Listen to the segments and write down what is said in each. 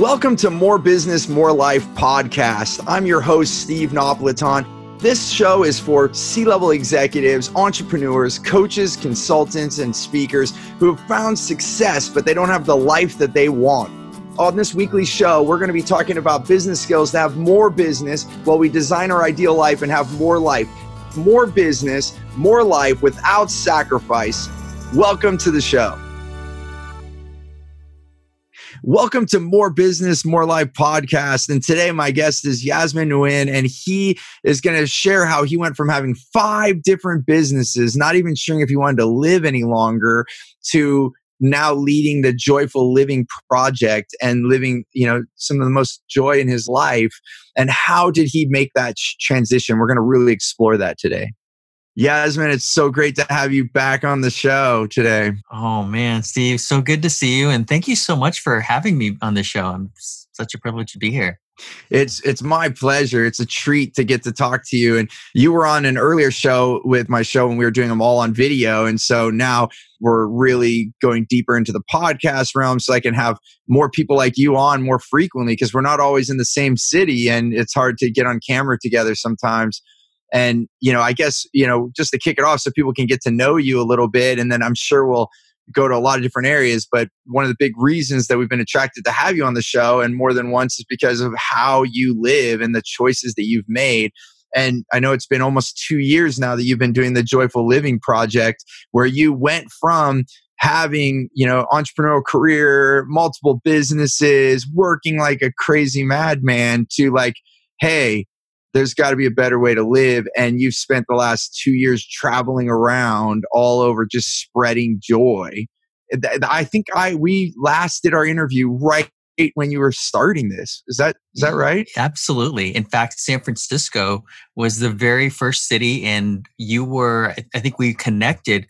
Welcome to More Business, More Life podcast. I'm your host, Steve Napolitan. This show is for C level executives, entrepreneurs, coaches, consultants, and speakers who have found success, but they don't have the life that they want. On this weekly show, we're going to be talking about business skills to have more business while we design our ideal life and have more life. More business, more life without sacrifice. Welcome to the show. Welcome to More Business, More Life podcast. And today, my guest is Yasmin Nguyen, and he is going to share how he went from having five different businesses, not even sure if he wanted to live any longer, to now leading the joyful living project and living you know some of the most joy in his life. And how did he make that transition? We're going to really explore that today Yasmin, it's so great to have you back on the show today. Oh man, Steve, so good to see you, and thank you so much for having me on the show. I'm such a privilege to be here. It's it's my pleasure. It's a treat to get to talk to you. And you were on an earlier show with my show when we were doing them all on video, and so now we're really going deeper into the podcast realm, so I can have more people like you on more frequently because we're not always in the same city, and it's hard to get on camera together sometimes. And, you know, I guess, you know, just to kick it off so people can get to know you a little bit. And then I'm sure we'll go to a lot of different areas. But one of the big reasons that we've been attracted to have you on the show and more than once is because of how you live and the choices that you've made. And I know it's been almost two years now that you've been doing the Joyful Living Project, where you went from having you know entrepreneurial career multiple businesses working like a crazy madman to like hey there's got to be a better way to live. And you've spent the last two years traveling around all over just spreading joy. I think I we last did our interview right when you were starting this. Is that is that right? Absolutely. In fact, San Francisco was the very first city, and you were. I think we connected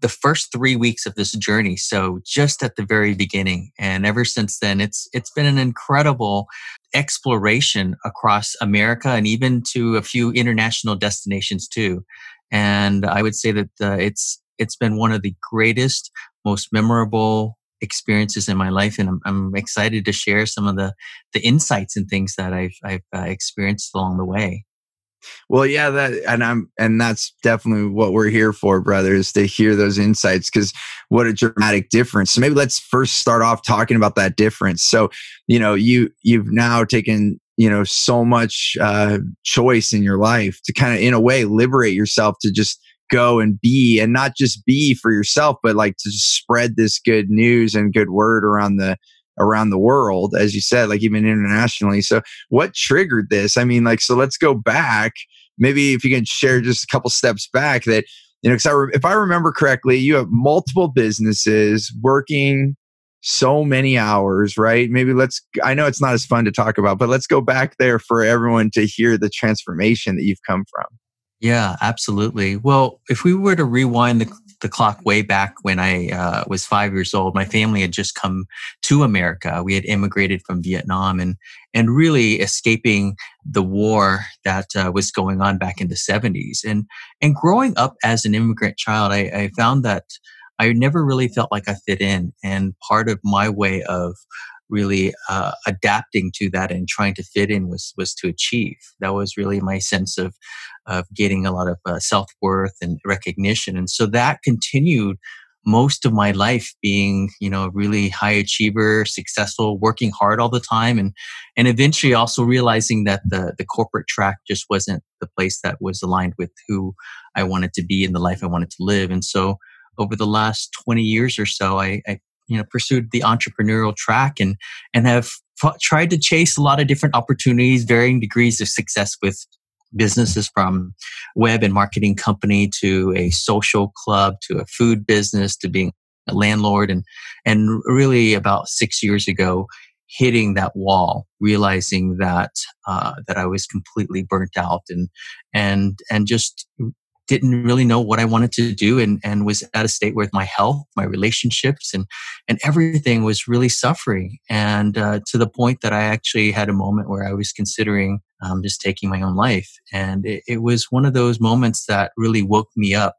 the first three weeks of this journey so just at the very beginning and ever since then it's it's been an incredible exploration across america and even to a few international destinations too. And i would say that uh, it's it's been one of the greatest most memorable experiences in my life and I'm, I'm, excited to share some of the the insights and things that i've i've uh, experienced along the way well, yeah, that and I'm and that's definitely what we're here for, brothers, to hear those insights because what a dramatic difference. So maybe let's first start off talking about that difference. So, you know, you you've now taken you know so much uh, choice in your life to kind of in a way liberate yourself to just go and be and not just be for yourself but like to spread this good news and good word around the around the world, as you said, like even internationally. So, what triggered this? I mean, like, so let's go back. Maybe if you can share just a couple steps back that, you know, because re- if I remember correctly, you have multiple businesses working so many hours, right? Maybe let's, I know it's not as fun to talk about, but let's go back there for everyone to hear the transformation that you've come from. Yeah, absolutely. Well, if we were to rewind the the clock way back when I uh, was five years old. My family had just come to America. We had immigrated from Vietnam and and really escaping the war that uh, was going on back in the 70s. And and growing up as an immigrant child, I, I found that I never really felt like I fit in. And part of my way of really uh, adapting to that and trying to fit in was was to achieve. That was really my sense of of getting a lot of uh, self worth and recognition, and so that continued most of my life being you know a really high achiever successful working hard all the time and and eventually also realizing that the the corporate track just wasn't the place that was aligned with who i wanted to be and the life i wanted to live. And so over the last 20 years or so i, I you know pursued the entrepreneurial track and and have tried to chase a lot of different opportunities varying degrees of success with businesses from web and marketing company to a social club to a food business to being a landlord and and really about 6 years ago hitting that wall, realizing that uh, that I was completely burnt out and and and just didn't really know what I wanted to do and, and was at a state where my health, my relationships and, and everything was really suffering. And, uh, to the point that I actually had a moment where I was considering, um, just taking my own life. And it, it was one of those moments that really woke me up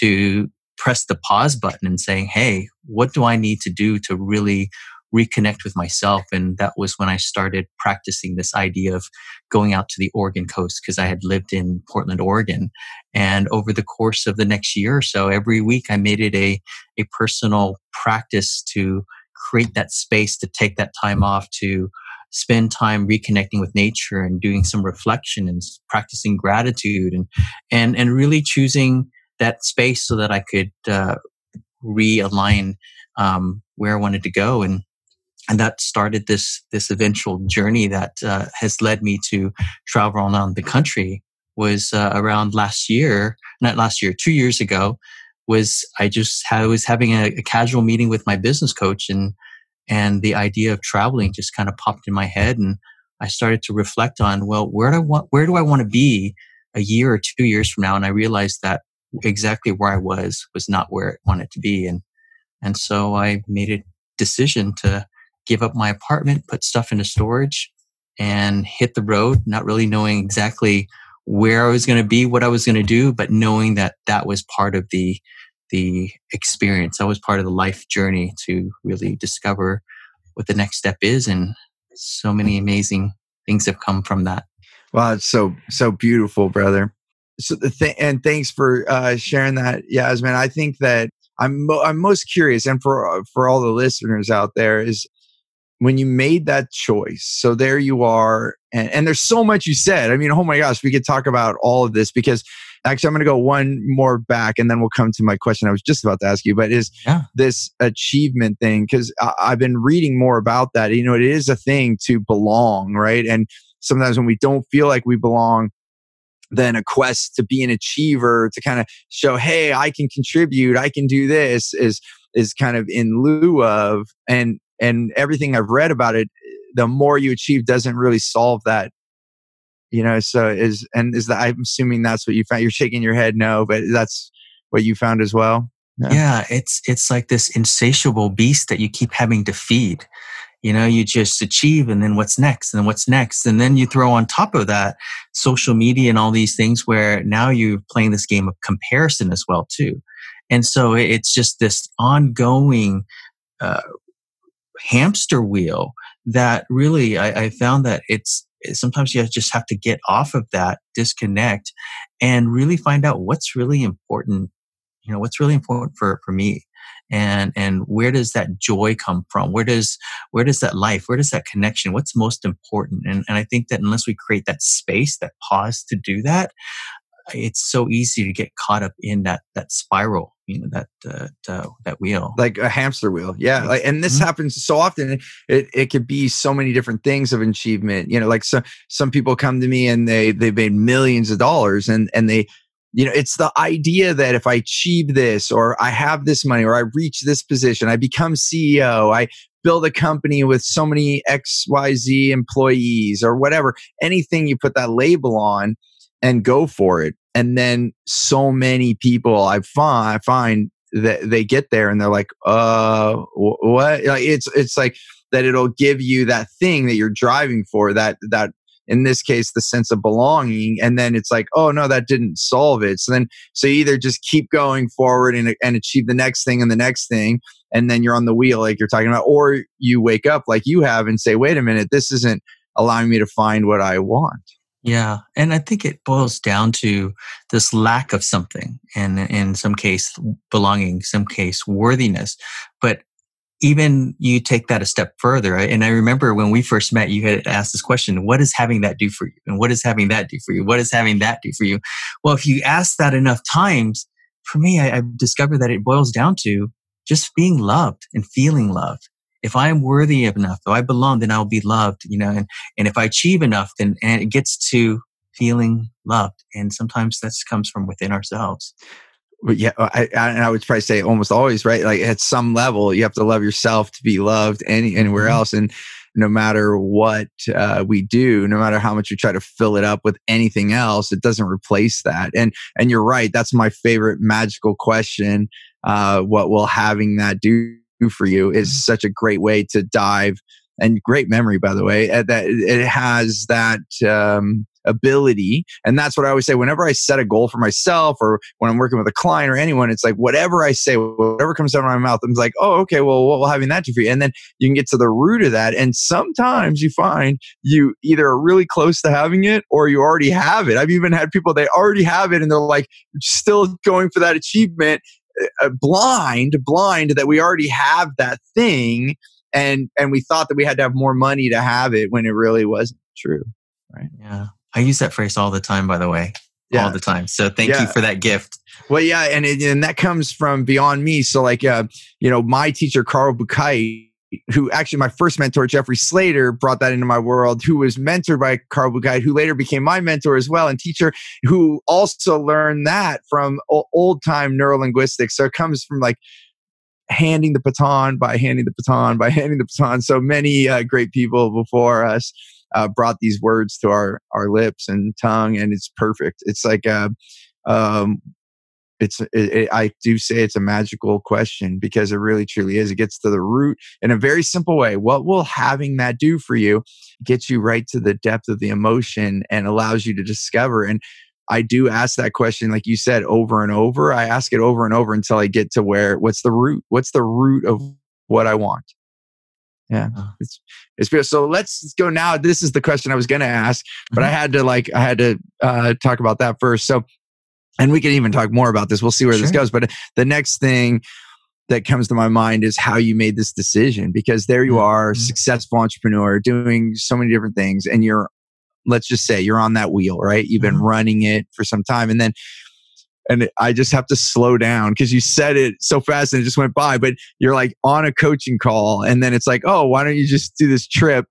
to press the pause button and saying, Hey, what do I need to do to really reconnect with myself. And that was when I started practicing this idea of going out to the Oregon coast because I had lived in Portland, Oregon. And over the course of the next year or so, every week I made it a, a personal practice to create that space to take that time off to spend time reconnecting with nature and doing some reflection and practicing gratitude and and and really choosing that space so that I could uh, realign um, where I wanted to go and and that started this this eventual journey that uh, has led me to travel around the country was uh, around last year not last year two years ago was i just I was having a, a, casual meeting with my business coach and and the idea of traveling just kind of popped in my head and i started to reflect on well where do i want where do i want to be a year or two years from now? And i realized that exactly where i was was not where i wanted to be. And and so i made a decision to give up my apartment, put stuff into storage, and hit the road, not really knowing exactly where I was going to be, what I was going to do, but knowing that that was part of the the experience. That was part of the life journey to really discover what the next step is, and so many amazing things have come from that. Wow, it's so so beautiful, brother. So the th- and thanks for uh, sharing that, Yasmin. I think that I'm mo- I'm most curious, and for for all the listeners out there, is when you made that choice. So there you are. And, and there's so much you said. I mean, oh my gosh, we could talk about all of this because actually I'm going to go one more back and then we'll come to my question I was just about to ask you, but is yeah. this achievement thing? Cause I, I've been reading more about that. You know, it is a thing to belong, right? And sometimes when we don't feel like we belong, then a quest to be an achiever to kind of show, hey, I can contribute, I can do this is is kind of in lieu of and and everything I've read about it, the more you achieve doesn't really solve that. You know, so is and is that I'm assuming that's what you found. You're shaking your head no, but that's what you found as well. Yeah. yeah, it's it's like this insatiable beast that you keep having to feed. You know, you just achieve and then what's next and what's next. And then you throw on top of that social media and all these things where now you're playing this game of comparison as well too. And so it's just this ongoing uh, hamster wheel that really I, I found that it's sometimes you just have to get off of that disconnect and really find out what's really important you know what's really important for for me and and where does that joy come from? Where does where does that life where does that connection what's most important? And, and i think that unless we create that space that pause to do that it's so easy to get caught up in that that spiral you know that uh, uh, that wheel like a hamster wheel yeah like and this mm-hmm. happens so often it it could be so many different things of achievement you know like some some people come to me and they they've made millions of dollars and and they you know it's the idea that if i achieve this or i have this money or i reach this position i become ceo i build a company with so many xyz employees or whatever anything you put that label on and go for it. And then so many people I find, I find that they get there and they're like, uh, what? Like it's, it's like that it'll give you that thing that you're driving for that, that in this case, the sense of belonging. And then it's like, oh no, that didn't solve it. So then, so either just keep going forward and, and achieve the next thing and the next thing. And then you're on the wheel, like you're talking about, or you wake up like you have and say, wait a minute, this isn't allowing me to find what I want. Yeah. And I think it boils down to this lack of something and in some case belonging, some case worthiness. But even you take that a step further. And I remember when we first met, you had asked this question, what does having that do for you? And what does having that do for you? What does having that do for you? Well, if you ask that enough times, for me, I, I've discovered that it boils down to just being loved and feeling loved if I am worthy enough, if I belong, then I'll be loved, you know, and, and if I achieve enough, then and it gets to feeling loved. And sometimes that comes from within ourselves. But yeah, I, I would probably say almost always, right? Like at some level, you have to love yourself to be loved any, anywhere mm-hmm. else. And no matter what uh, we do, no matter how much we try to fill it up with anything else, it doesn't replace that. And and you're right. That's my favorite magical question. Uh, what will having that do for you is such a great way to dive and great memory, by the way. Uh, that it has that um, ability. And that's what I always say whenever I set a goal for myself or when I'm working with a client or anyone, it's like whatever I say, whatever comes out of my mouth, I'm like, oh, okay, well, will having that do for you? And then you can get to the root of that. And sometimes you find you either are really close to having it or you already have it. I've even had people, they already have it and they're like still going for that achievement blind, blind that we already have that thing. And, and we thought that we had to have more money to have it when it really wasn't true. Right. Yeah. I use that phrase all the time, by the way. Yeah. All the time. So thank yeah. you for that gift. Well, yeah, and it, and that comes from beyond me. So, like, uh, you know, my teacher Carl Buchheit, who actually my first mentor Jeffrey Slater brought that into my world. Who was mentored by Carl Buchheit, who later became my mentor as well, and teacher, who also learned that from old time neurolinguistics. So it comes from like handing the baton by handing the baton by handing the baton. So many uh, great people before us uh, brought these words to our our lips and tongue, and it's perfect. It's like a, uh, um, it's it, it, I do say it's a magical question because it really truly is. It gets to the root in a very simple way. What will having that do for you? Gets you right to the depth of the emotion and allows you to discover and. I do ask that question, like you said, over and over. I ask it over and over until I get to where what's the root? What's the root of what I want? yeah uh-huh. it's it's beautiful so let's go now this is the question i was going to ask but mm-hmm. i had to like i had to uh, talk about that first so and we can even talk more about this we'll see where sure. this goes but the next thing that comes to my mind is how you made this decision because there you mm-hmm. are mm-hmm. successful entrepreneur doing so many different things and you're let's just say you're on that wheel right you've been mm-hmm. running it for some time and then and I just have to slow down because you said it so fast and it just went by. But you're like on a coaching call, and then it's like, oh, why don't you just do this trip?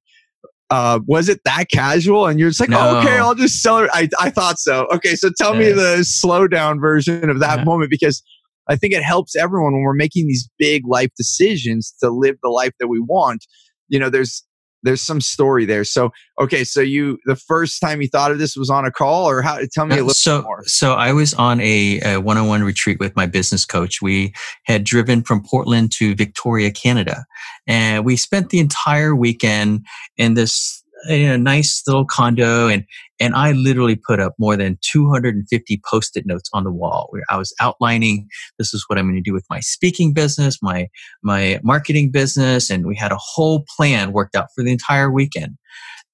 Uh, was it that casual? And you're just like, no. oh, okay, I'll just sell it. I, I thought so. Okay, so tell me the slow down version of that yeah. moment because I think it helps everyone when we're making these big life decisions to live the life that we want. You know, there's there's some story there. So, okay, so you the first time you thought of this was on a call, or how? Tell me a little so, more. So, I was on a, a one-on-one retreat with my business coach. We had driven from Portland to Victoria, Canada, and we spent the entire weekend in this you know, nice little condo and and I literally put up more than 250 post-it notes on the wall where I was outlining this is what I'm going to do with my speaking business, my my marketing business and we had a whole plan worked out for the entire weekend.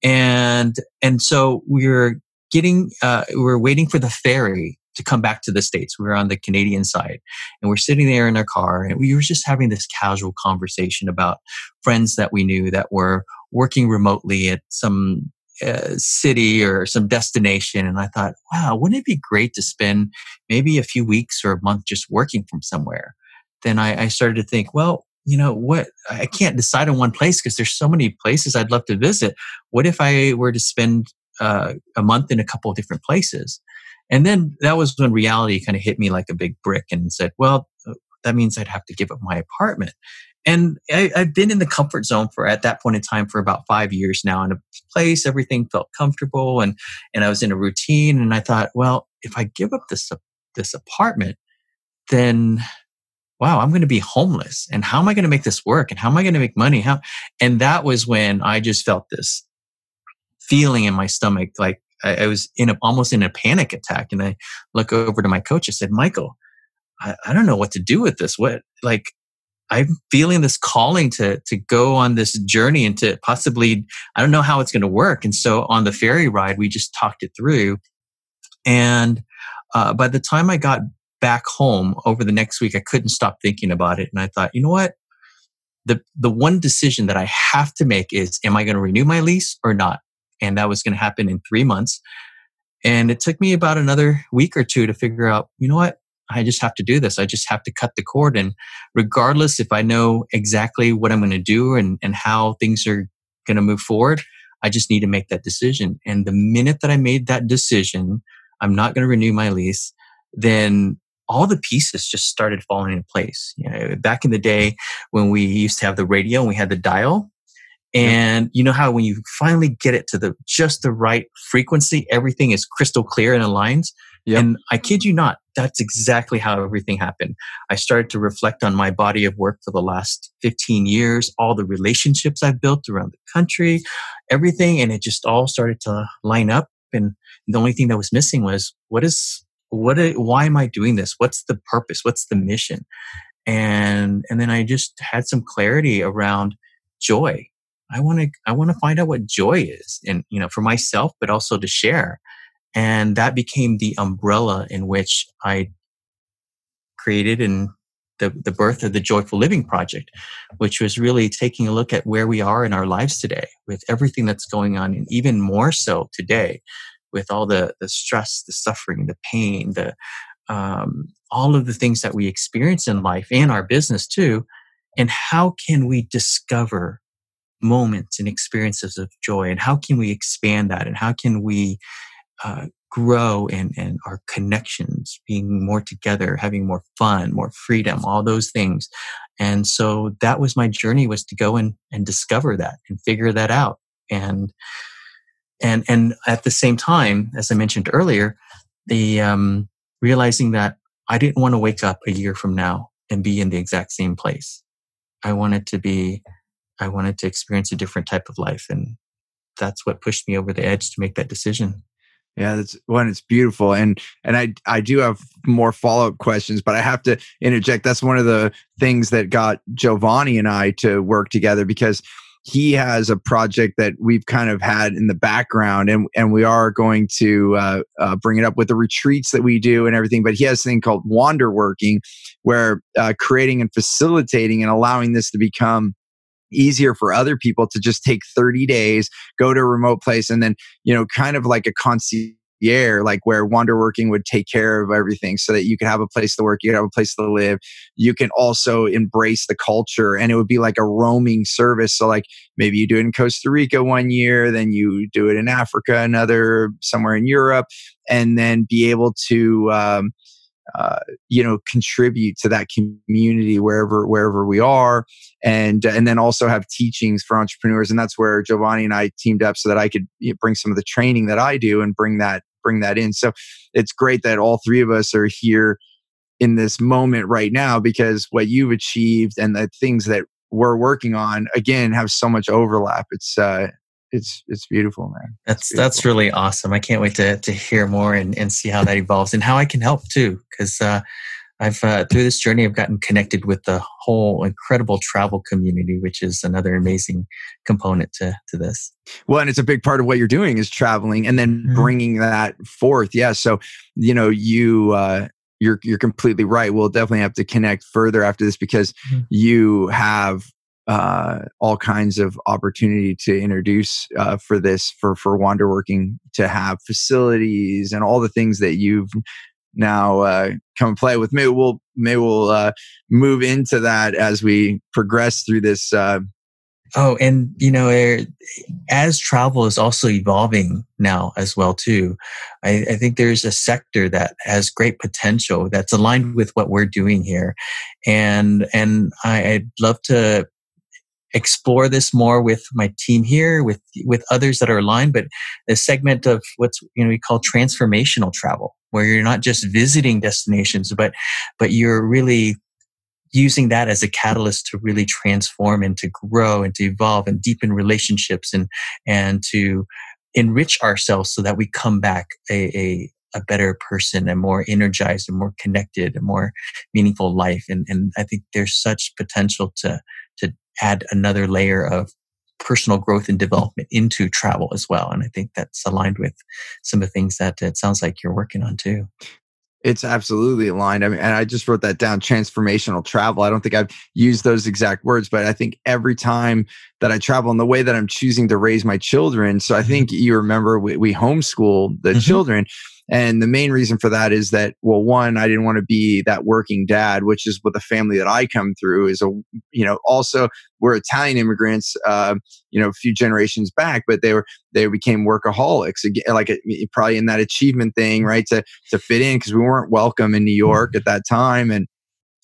And and so we are getting uh, we we're waiting for the ferry to come back to the States. We were on the Canadian side and we're sitting there in our car and we were just having this casual conversation about friends that we knew that were working remotely at some uh, city or some destination. And I thought, wow, wouldn't it be great to spend maybe a few weeks or a month just working from somewhere? Then I, I started to think, well, you know what i can't decide on one place because there's so many places i'd love to visit what if i were to spend uh, a month in a couple of different places and then that was when reality kind of hit me like a big brick and said well uh, that means i'd have to give up my apartment and I, have been in the comfort zone for at that point in time for about five years now in a place everything felt comfortable and and i was in a routine and i thought well if i give up this this apartment then wow i'm going to be homeless and how am i going to make this work and how am i going to make money? How and that was when i just felt this feeling in my stomach like i, I was in a, almost in a panic attack and i look over to my coach and said michael I, I don't know what to do with this. What like I'm feeling this calling to to go on this journey and to possibly I don't know how it's going to work. And so on the ferry ride, we just talked it through. And uh, by the time I got back home over the next week, I couldn't stop thinking about it. And I thought, you know what? The the one decision that I have to make is, am I going to renew my lease or not? And that was going to happen in three months. And it took me about another week or two to figure out, you know what? I just have to do this. I just have to cut the cord. And regardless if I know exactly what I'm going to do and, and how things are going to move forward, I just need to make that decision. And the minute that I made that decision, I'm not going to renew my lease, then all the pieces just started falling into place. You know, back in the day when we used to have the radio and we had the dial, And you know how when you finally get it to the just the right frequency, everything is crystal clear and aligns. Yep. And I kid you not, that's exactly how everything happened. I started to reflect on my body of work for the last 15 years, all the relationships I've built around the country, everything. And it just all started to line up. And the only thing that was missing was what is, what, why am I doing this? What's the purpose? What's the mission? And, and then I just had some clarity around joy. I want to, I want to find out what joy is and, you know, for myself, but also to share. And that became the umbrella in which I created and the, the birth of the Joyful Living Project, which was really taking a look at where we are in our lives today with everything that's going on, and even more so today with all the, the stress, the suffering, the pain, the um, all of the things that we experience in life and our business too. And how can we discover moments and experiences of joy? And how can we expand that? And how can we uh, grow and, and our connections, being more together, having more fun, more freedom, all those things. And so that was my journey was to go and, and discover that and figure that out. And, and, and at the same time, as I mentioned earlier, the, um, realizing that I didn't want to wake up a year from now and be in the exact same place. I wanted to be, I wanted to experience a different type of life. And that's what pushed me over the edge to make that decision. Yeah, that's one. It's beautiful, and and I I do have more follow up questions, but I have to interject. That's one of the things that got Giovanni and I to work together because he has a project that we've kind of had in the background, and and we are going to uh, uh, bring it up with the retreats that we do and everything. But he has a thing called Wander Working, where uh, creating and facilitating and allowing this to become easier for other people to just take 30 days, go to a remote place, and then, you know, kind of like a concierge like where Wander Working would take care of everything so that you could have a place to work, you could have a place to live. You can also embrace the culture and it would be like a roaming service. So like maybe you do it in Costa Rica one year, then you do it in Africa, another somewhere in Europe, and then be able to, um, uh, you know contribute to that community wherever wherever we are. And and then also have teachings for entrepreneurs. And that's where Giovanni and I teamed up so that I could bring some of the training that I do and bring that bring that in. So it's great that all three of us are here in this moment right now because what you've achieved and the things that we're working on again have so much overlap. It's uh it's it's beautiful, man. That's beautiful. that's really awesome. I can't wait to to hear more and, and see how that evolves and how I can help too. Because uh, I've uh, through this journey, I've gotten connected with the whole incredible travel community, which is another amazing component to to this. Well, and it's a big part of what you're doing is traveling and then mm-hmm. bringing that forth. Yeah, so you know you. Uh, you're you're completely right. We'll definitely have to connect further after this because mm-hmm. you have uh, all kinds of opportunity to introduce uh, for this for for Wander Working to have facilities and all the things that you've now uh, come play with. Maybe we'll maybe we'll uh, move into that as we progress through this. Uh, oh, and you know, er, as travel is also evolving now as well too, I, I think there's a sector that has great potential that's aligned with what we're doing here, and and I, I'd love to explore this more with my team here, with with others that are aligned. But the segment of what's you know we call transformational travel, where you're not just visiting destinations, but but you're really using that as a catalyst to really transform and to grow and to evolve and deepen relationships and and to enrich ourselves so that we come back a, a a better person, a more energized, and more connected, a more meaningful life. And, and I think there's such potential to add another layer of personal growth and development into travel as well. And I think that's aligned with some of the things that it sounds like you're working on too. It's absolutely aligned. I mean, and I just wrote that down transformational travel. I don't think I've used those exact words, but I think every time that I travel and the way that I'm choosing to raise my children. So I mm-hmm. think you remember we, we homeschool the mm-hmm. children. And the main reason for that is that, well, one, I didn't want to be that working dad, which is what the family that I come through is a, you know, also we're Italian immigrants, uh, you know, a few generations back, but they were, they became workaholics, like uh, a, probably in that achievement thing, mm-hmm. right? To, to fit in because we weren't welcome in New York mm-hmm. at that time. And,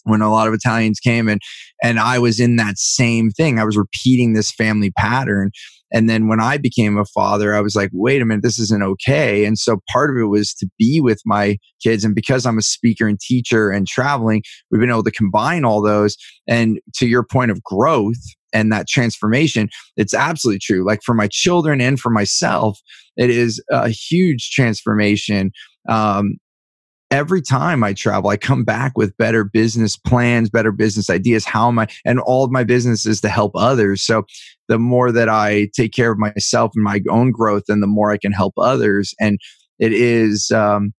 when a lot of Italians came and and I was in that same thing. I was repeating this family pattern. And then when I became a father, I was like, wait a minute, this isn't okay. And so part of it was to be with my kids. And because I'm a speaker and teacher and traveling, we've been able to combine all those. And to your point of growth and that transformation, it's absolutely true. Like for my children and for myself, it is a huge transformation. Um, every time I travel, I come back with better business plans, better business ideas. How am I? And all of my business is to help others. So the more that I take care of myself and my own growth, and the more I can help others. And it is, um,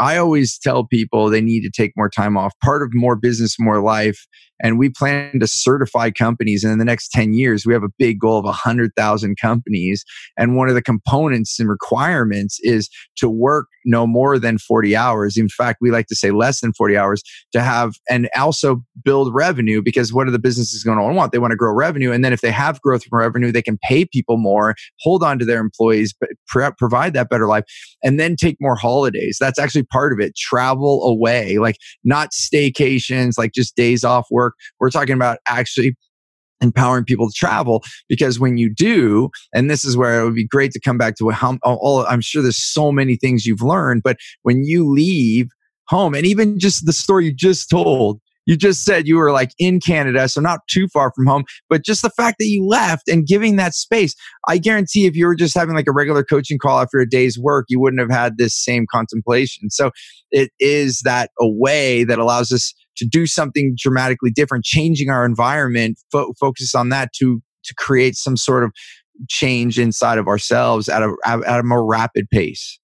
I always tell people they need to take more time off. Part of more business, more life. And we plan to certify companies. And in the next 10 years, we have a big goal of 100,000 companies. And one of the components and requirements is to work no more than 40 hours. In fact, we like to say less than 40 hours to have and also build revenue because what are the businesses going to want? They want to grow revenue. And then if they have growth from revenue, they can pay people more, hold on to their employees, but provide that better life, and then take more holidays. That's actually part of it. Travel away, like not staycations, like just days off work. We're talking about actually empowering people to travel because when you do and this is where it would be great to come back to how all i'm sure there's so many things you've learned but when you leave home and even just the story you just told you just said you were like in Canada, so not too far from home, but just the fact that you left and giving that space. I guarantee if you were just having like a regular coaching call after a day's work, you wouldn't have had this same contemplation. So it is that a way that allows us to do something dramatically different, changing our environment, fo- focus on that to to create some sort of change inside of ourselves at a at a more rapid pace.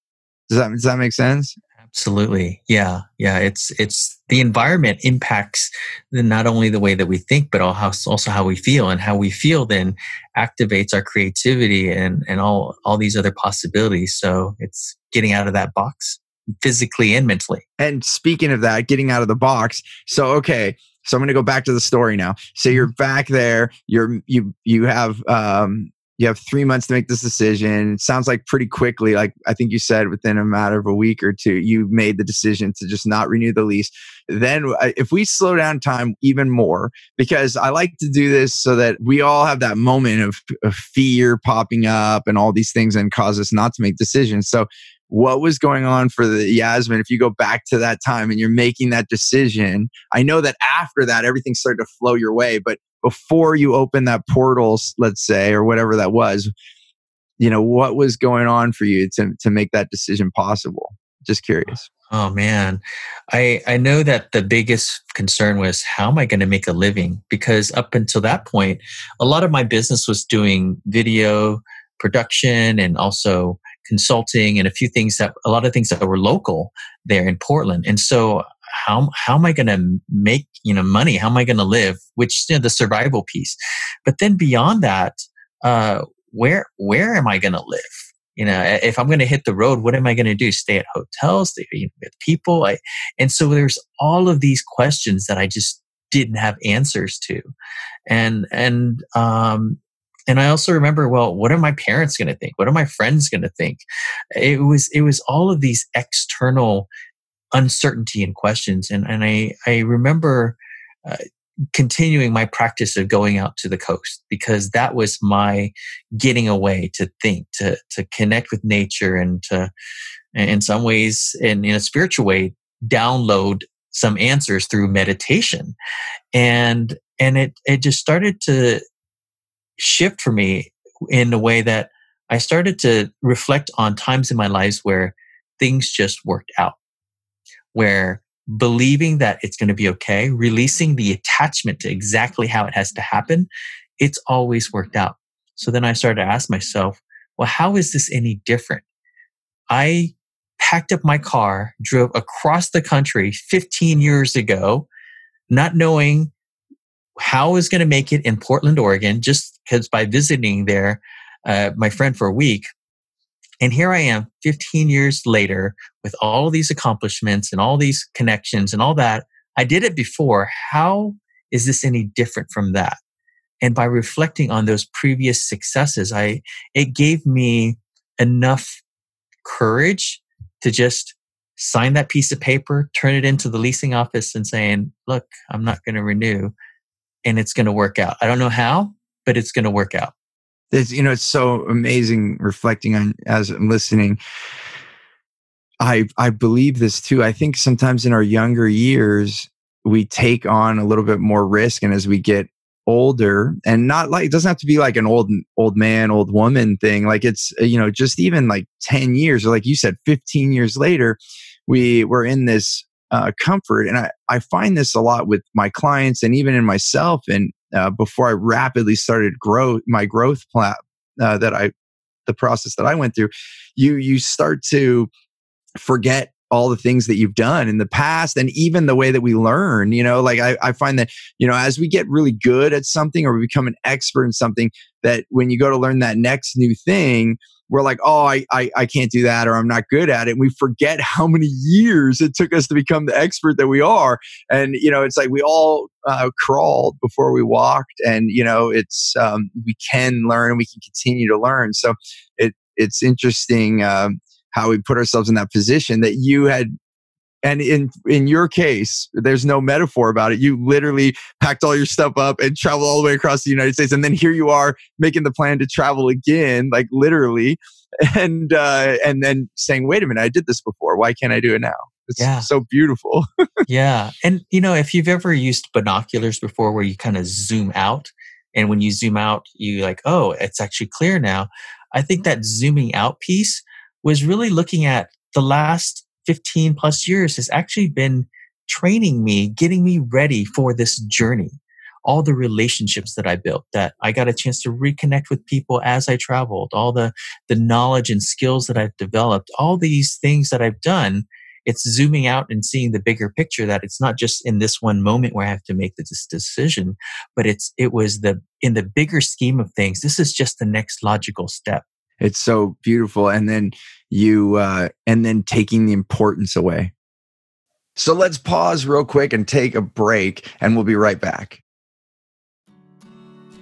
Does that does that make sense? Absolutely. Yeah. Yeah. It's, it's the environment impacts not only the way that we think, but also how we feel and how we feel then activates our creativity and, and all, all these other possibilities. So it's getting out of that box physically and mentally. And speaking of that, getting out of the box. So, okay. So I'm going to go back to the story now. So you're mm-hmm. back there. You're you you have um you have three months to make this decision. It sounds like pretty quickly, like I think you said within a matter of a week or two, you made the decision to just not renew the lease. Then, if we slow down time even more, because I like to do this so that we all have that moment of, of fear popping up and all these things and cause us not to make decisions. So, what was going on for the Yasmin if you go back to that time and you're making that decision? I know that after that, everything started to flow your way, but before you open that portal, let's say, or whatever that was, you know, what was going on for you to, to make that decision possible? Just curious. Oh man, I I know that the biggest concern was how am I going to make a living? Because up until that point, a lot of my business was doing video production and also consulting and a few things that a lot of things that were local there in Portland. And so how how am I going to make you know money? How am I going to live? Which you know, the survival piece. But then beyond that, uh, where where am I going to live? You know, if I'm going to hit the road, what am I going to do? Stay at hotels, stay you know, with people. I, and so there's all of these questions that I just didn't have answers to, and and um, and I also remember, well, what are my parents going to think? What are my friends going to think? It was it was all of these external uncertainty and questions. And, and I, I remember uh, continuing my practice of going out to the coast because that was my getting away to think, to, to connect with nature and to, in some ways, in, in a spiritual way, download some answers through meditation. And, and it, it just started to shift for me in a way that I started to reflect on times in my lives where things just worked out where believing that it's going to be okay, releasing the attachment to exactly how it has to happen, it's always worked out. So then I started to ask myself, well, how is this any different? I packed up my car, drove across the country 15 years ago, not knowing how I was going to make it in Portland, Oregon, just because by visiting there, uh, my friend for a week, and here I am 15 years later with all these accomplishments and all these connections and all that. I did it before. How is this any different from that? And by reflecting on those previous successes, I, it gave me enough courage to just sign that piece of paper, turn it into the leasing office and saying, look, I'm not going to renew and it's going to work out. I don't know how, but it's going to work out. It's, you know, it's so amazing reflecting on as I'm listening. I I believe this too. I think sometimes in our younger years we take on a little bit more risk, and as we get older, and not like it doesn't have to be like an old old man, old woman thing. Like it's you know just even like ten years or like you said, fifteen years later, we were in this uh, comfort, and I I find this a lot with my clients and even in myself. And uh, before I rapidly started grow my growth plan uh, that I the process that I went through, you you start to forget all the things that you've done in the past and even the way that we learn you know like I, I, find that you know as we get really good at something or we become an expert in something that when you go to learn that next new thing we're like oh I, I i can't do that or i'm not good at it. And we forget how many years it took us to become the expert that we are. And you know it's like we all uh, crawled before we walked and you know it's um, we can learn and we can continue to learn. So it it's interesting um, how we put ourselves in that position that you had and in in your case there's no metaphor about it. You literally packed all your stuff up and traveled all the way across the united states and then here you are making the plan to travel again like literally and uh and then saying wait a minute i did this before. Why can't i do it now? It's yeah. so beautiful. Yeah and you know if you've ever used binoculars before where you kind of zoom out and when you zoom out you like oh it's actually clear now i think that zooming out piece was really looking at the last 15 plus years has actually been training me, getting me ready for this journey. All the relationships that I built, that I got a chance to reconnect with people as I traveled, all the, the knowledge and skills that I've developed, all these things that I've done. It's zooming out and seeing the bigger picture that it's not just in this one moment where I have to make this decision, but it's, it was the, in the bigger scheme of things, this is just the next logical step. It's so beautiful. And then you, uh, and then taking the importance away. So let's pause real quick and take a break, and we'll be right back.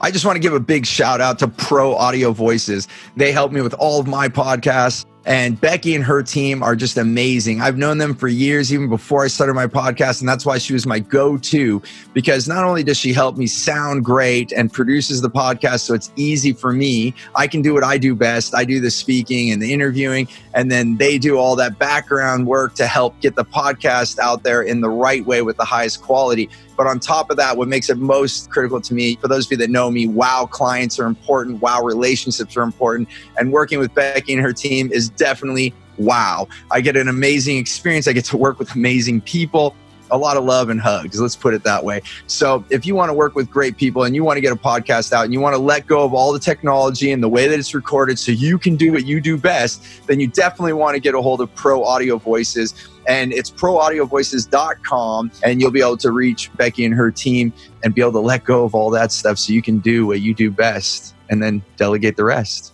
I just want to give a big shout out to Pro Audio Voices. They help me with all of my podcasts. And Becky and her team are just amazing. I've known them for years, even before I started my podcast. And that's why she was my go to, because not only does she help me sound great and produces the podcast so it's easy for me, I can do what I do best. I do the speaking and the interviewing, and then they do all that background work to help get the podcast out there in the right way with the highest quality. But on top of that, what makes it most critical to me, for those of you that know me, wow, clients are important, wow, relationships are important. And working with Becky and her team is definitely wow. I get an amazing experience. I get to work with amazing people a lot of love and hugs. Let's put it that way. So, if you want to work with great people and you want to get a podcast out and you want to let go of all the technology and the way that it's recorded so you can do what you do best, then you definitely want to get a hold of Pro Audio Voices and it's proaudiovoices.com and you'll be able to reach Becky and her team and be able to let go of all that stuff so you can do what you do best and then delegate the rest.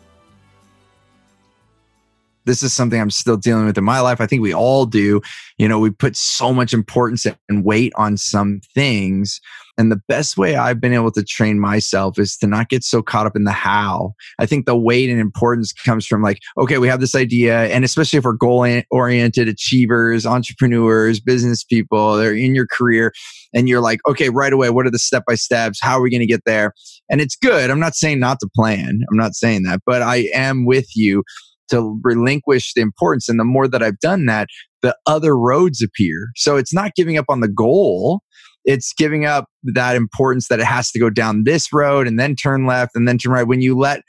This is something I'm still dealing with in my life. I think we all do. You know, we put so much importance and weight on some things and the best way I've been able to train myself is to not get so caught up in the how. I think the weight and importance comes from like, okay, we have this idea. And especially if we're goal oriented achievers, entrepreneurs, business people, they're in your career and you're like, okay, right away, what are the step by steps? How are we going to get there? And it's good. I'm not saying not to plan. I'm not saying that, but I am with you to relinquish the importance. And the more that I've done that, the other roads appear. So it's not giving up on the goal it's giving up that importance that it has to go down this road and then turn left and then turn right. When you let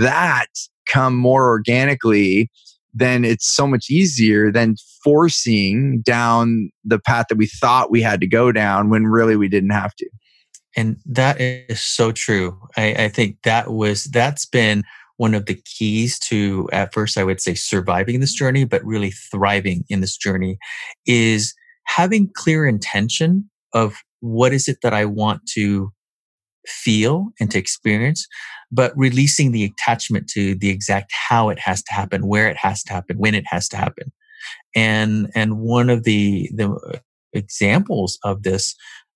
that come more organically, then it's so much easier than forcing down the path that we thought we had to go down when really we didn't have to. And that is so true. I, I think that was, that's been one of the keys to, at first, I would say surviving this journey, but really thriving in this journey is having clear intention of what is it that I want to feel and to experience, but releasing the attachment to the exact how it has to happen, where it has to happen, when it has to happen. And, and one of the, the uh, examples of this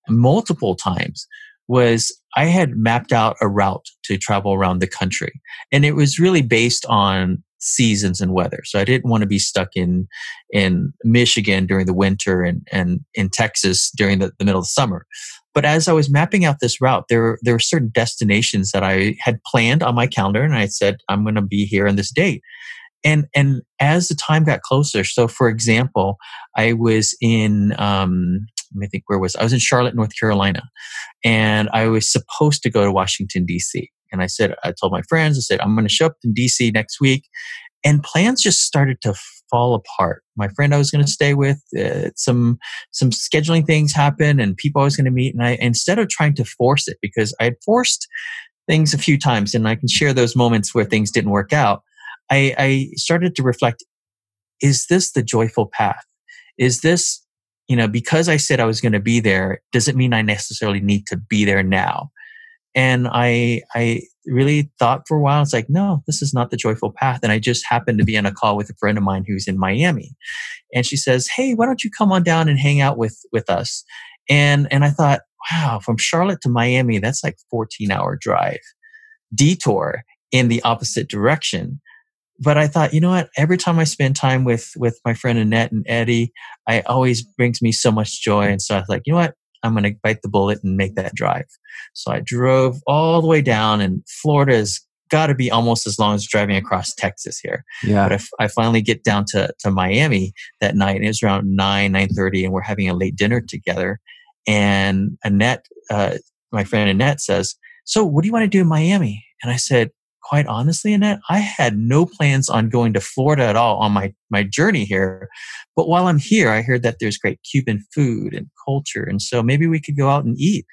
multiple times was I had mapped out a route to travel around the country. And it was really based on seasons and weather. So I didn't want to be stuck in in Michigan during the winter and and in Texas during the, the middle of the summer. But as I was mapping out this route, there there were certain destinations that I had planned on my calendar, and I said I'm going to be here on this date. And and as the time got closer, so for example, I was in um, let me think where was I? I was in Charlotte, North Carolina, and I was supposed to go to Washington D.C. And I said, I told my friends, I said, I'm going to show up in DC next week. And plans just started to fall apart. My friend I was going to stay with, uh, some some scheduling things happened, and people I was going to meet. And I instead of trying to force it, because I had forced things a few times, and I can share those moments where things didn't work out. I, I started to reflect: Is this the joyful path? Is this you know because I said I was going to be there? doesn't mean I necessarily need to be there now? And I, I really thought for a while, it's like, no, this is not the joyful path. And I just happened to be on a call with a friend of mine who's in Miami. And she says, Hey, why don't you come on down and hang out with, with us? And, and I thought, wow, from Charlotte to Miami, that's like 14 hour drive detour in the opposite direction. But I thought, you know what? Every time I spend time with, with my friend Annette and Eddie, I always brings me so much joy. And so I was like, you know what? I'm going to bite the bullet and make that drive. So I drove all the way down, and Florida has got to be almost as long as driving across Texas here. Yeah. But if I, finally get down to, to Miami that night, and it was around 9, 9.30, and we're having a late dinner together. And Annette, uh, my friend Annette says, so what do you want to do in Miami? And I said, quite honestly, Annette, I had no plans on going to Florida at all on my, my journey here. But while I'm here, I heard that there's great Cuban food and culture. And so maybe we could go out and eat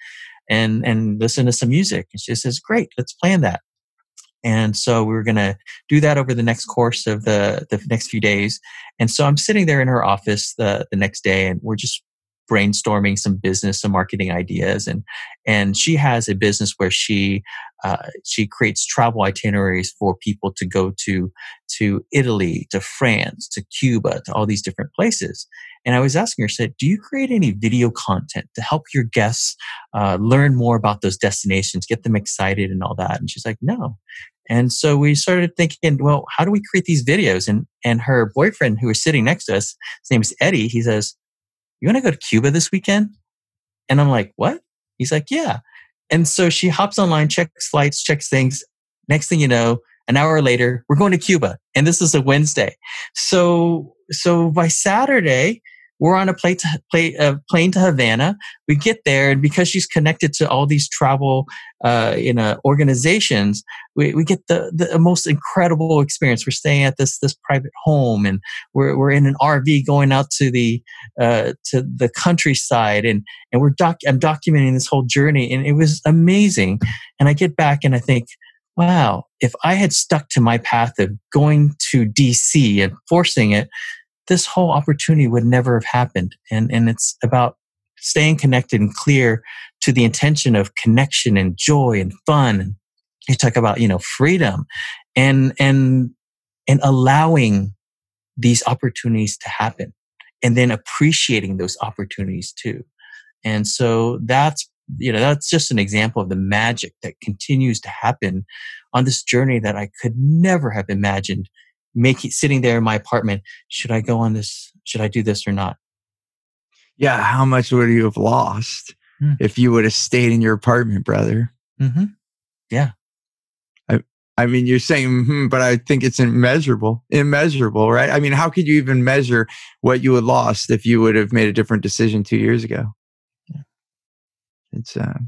and, and listen to some music. And she says, great, let's plan that. And so we are going to do that over the next course of the, the next few days. And so I'm sitting there in her office the, the next day and we're just brainstorming some business and marketing ideas and and she has a business where she uh, she creates travel itineraries for people to go to to Italy to France to Cuba to all these different places and I was asking her said do you create any video content to help your guests uh, learn more about those destinations get them excited and all that and she's like no and so we started thinking, well, how do we create these videos? And and her boyfriend, who was sitting next to us, his name is Eddie. He says, you want to go to Cuba this weekend? And I'm like, what? He's like, yeah. And so she hops online, checks flights, checks things. Next thing you know, an hour later, we're going to Cuba. And this is a Wednesday. So, so by Saturday, we're on a plane to, play, uh, plane to Havana. We get there, and because she's connected to all these travel, uh, organizations, we, we get the, the most incredible experience. We're staying at this this private home, and we're we're in an RV going out to the uh, to the countryside, and and we're doc- I'm documenting this whole journey, and it was amazing. And I get back, and I think, wow, if I had stuck to my path of going to DC and forcing it, this whole opportunity would never have happened. And, and it's about staying connected and clear to the intention of connection and joy and fun. You talk about, you know, freedom and, and, and allowing these opportunities to happen and then appreciating those opportunities too. And so that's, you know, that's just an example of the magic that continues to happen on this journey that I could never have imagined making sitting there in my apartment should i go on this? Should i do this or not? Yeah how much would you have lost mm. if you would have stayed in your apartment brother? Mm-hmm. yeah. I, I mean you're saying mm-hmm, but i think it's immeasurable immeasurable right? I mean how could you even measure what you had lost if you would have made a different decision two years ago? Yeah. it's uh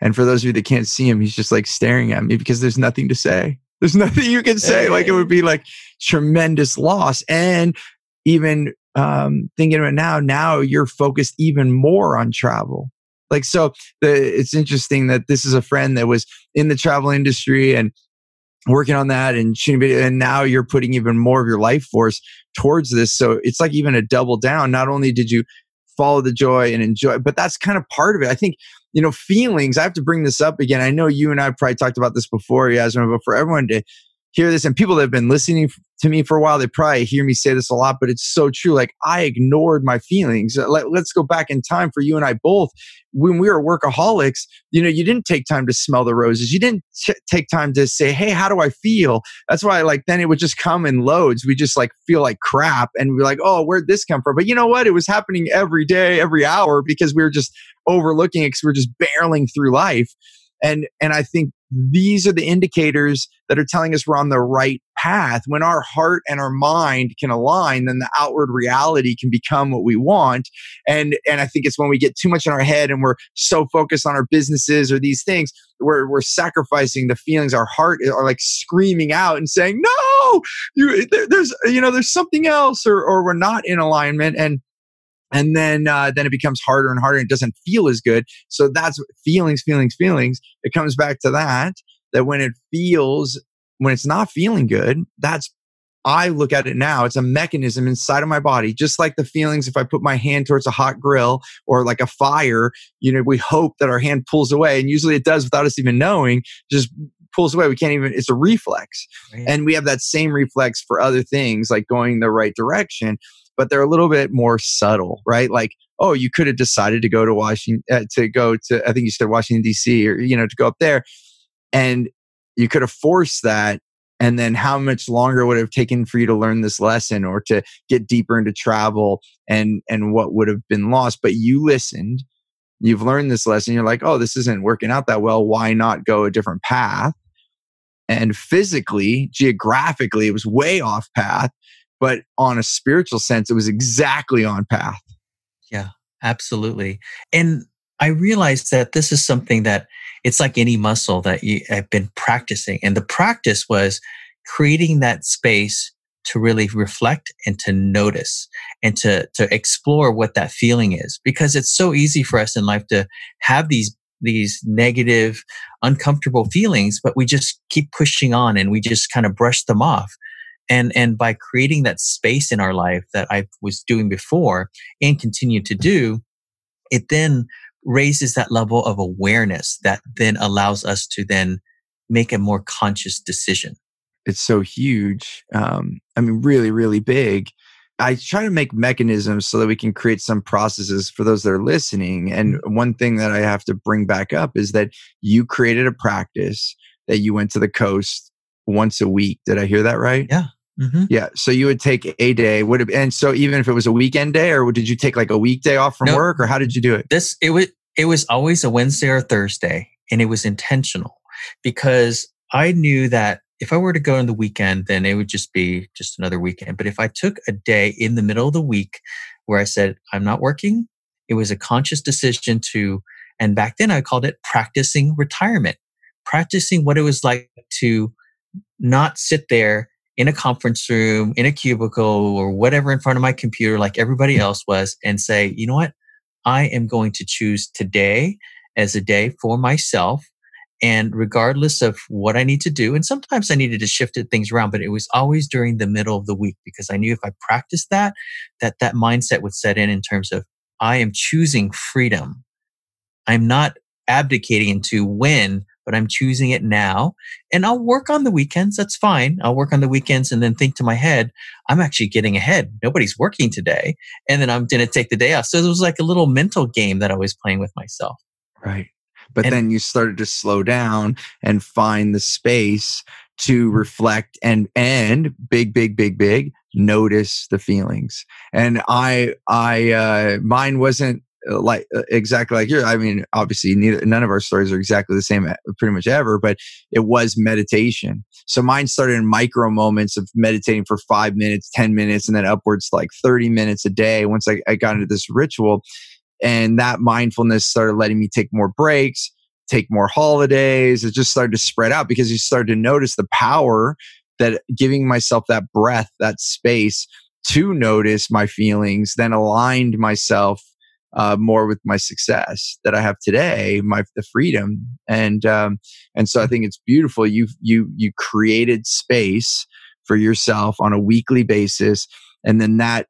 and for those of you that can't see him he's just like staring at me because there's nothing to say there's nothing you can say. Like it would be like tremendous loss. And even um, thinking about now, now you're focused even more on travel. Like so, the, it's interesting that this is a friend that was in the travel industry and working on that and shooting video, and now you're putting even more of your life force towards this. So it's like even a double down. Not only did you follow the joy and enjoy, but that's kind of part of it. I think you know, feelings. I have to bring this up again. I know you and I probably talked about this before, Yasmin, but for everyone to hear this and people that have been listening to me for a while, they probably hear me say this a lot, but it's so true. Like I ignored my feelings. Uh, let, us go back in time for you and I both. When we were workaholics, you know, you didn't take time to smell the roses. You didn't t- take time to say, Hey, how do I feel? That's why like then it would just come in loads. We just like feel like crap and we're like, Oh, where'd this come from? But you know what? It was happening every day, every hour because we were just overlooking it because we we're just barreling through life. And, and I think these are the indicators that are telling us we're on the right path. When our heart and our mind can align, then the outward reality can become what we want. And, and I think it's when we get too much in our head and we're so focused on our businesses or these things, we're, we're sacrificing the feelings. Our heart are like screaming out and saying, no, you, there, there's, you know, there's something else or, or we're not in alignment. And, and then uh, then it becomes harder and harder and it doesn't feel as good so that's feelings feelings feelings it comes back to that that when it feels when it's not feeling good that's i look at it now it's a mechanism inside of my body just like the feelings if i put my hand towards a hot grill or like a fire you know we hope that our hand pulls away and usually it does without us even knowing just pulls away we can't even it's a reflex right. and we have that same reflex for other things like going the right direction but they're a little bit more subtle, right? Like, oh, you could have decided to go to Washington, uh, to go to, I think you said Washington, D.C., or, you know, to go up there. And you could have forced that. And then how much longer would it have taken for you to learn this lesson or to get deeper into travel and, and what would have been lost? But you listened, you've learned this lesson. You're like, oh, this isn't working out that well. Why not go a different path? And physically, geographically, it was way off path but on a spiritual sense, it was exactly on path. Yeah, absolutely. And I realized that this is something that it's like any muscle that you have been practicing. And the practice was creating that space to really reflect and to notice and to, to explore what that feeling is. Because it's so easy for us in life to have these these negative, uncomfortable feelings, but we just keep pushing on and we just kind of brush them off and and by creating that space in our life that i was doing before and continue to do it then raises that level of awareness that then allows us to then make a more conscious decision. It's so huge um, i mean really really big. I try to make mechanisms so that we can create some processes for those that are listening and mm-hmm. one thing that i have to bring back up is that you created a practice that you went to the coast once a week. Did i hear that right? Yeah Mm-hmm. Yeah. So you would take a day, would have, and so even if it was a weekend day, or did you take like a weekday off from work, or how did you do it? This it was it was always a Wednesday or Thursday, and it was intentional because I knew that if I were to go on the weekend, then it would just be just another weekend. But if I took a day in the middle of the week where I said I'm not working, it was a conscious decision to, and back then I called it practicing retirement, practicing what it was like to not sit there in a conference room, in a cubicle, or whatever in front of my computer, like everybody else was, and say, you know what? I am going to choose today as a day for myself. And regardless of what I need to do, and sometimes I needed to shift it things around, but it was always during the middle of the week because I knew if I practiced that, that that mindset would set in in terms of I am choosing freedom. I'm not abdicating to when but I'm choosing it now. And I'll work on the weekends. That's fine. I'll work on the weekends and then think to my head, I'm actually getting ahead. Nobody's working today. And then I'm going to take the day off. So it was like a little mental game that I was playing with myself. Right. But and, then you started to slow down and find the space to reflect and and big big big big notice the feelings and i i uh mine wasn't like uh, exactly like you. I mean, obviously, neither none of our stories are exactly the same, uh, pretty much ever. But it was meditation. So mine started in micro moments of meditating for five minutes, ten minutes, and then upwards like thirty minutes a day. Once I, I got into this ritual, and that mindfulness started letting me take more breaks, take more holidays. It just started to spread out because you started to notice the power that giving myself that breath, that space to notice my feelings, then aligned myself uh, more with my success that I have today, my the freedom, and um, and so I think it's beautiful. You you you created space for yourself on a weekly basis, and then that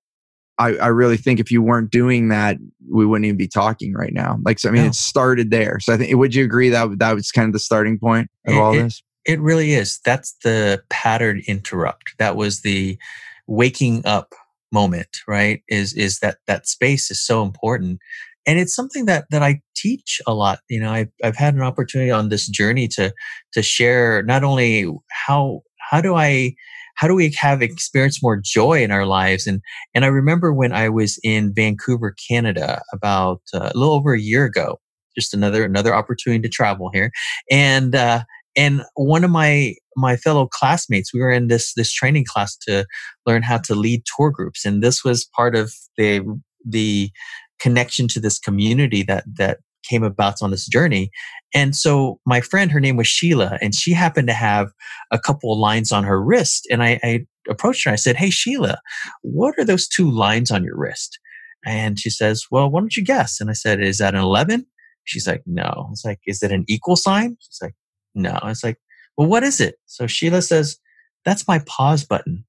I, I really think if you weren't doing that, we wouldn't even be talking right now. Like so, I mean, no. it started there. So I think would you agree that that was kind of the starting point of it, all this? it really is. That's the pattern interrupt. That was the waking up moment, right? Is is that that space is so important. And it's something that that I teach a lot. You know, I've I've had an opportunity on this journey to to share not only how how do I how do we have experience more joy in our lives and and i remember when i was in vancouver canada about uh, a little over a year ago just another another opportunity to travel here and uh, and one of my my fellow classmates we were in this this training class to learn how to lead tour groups. And this was part of the the connection to this community that that came about on this journey. And so my friend her name was sheila and she happened to have a couple of lines on her wrist. And i, I approached her i said hey sheila what are those two lines on your wrist? And she says well why don't you guess? And i said is that an 11 she's like no. It's like is it an equal sign? She's like no. I was like, well, what is it? So Sheila says, that's my pause button.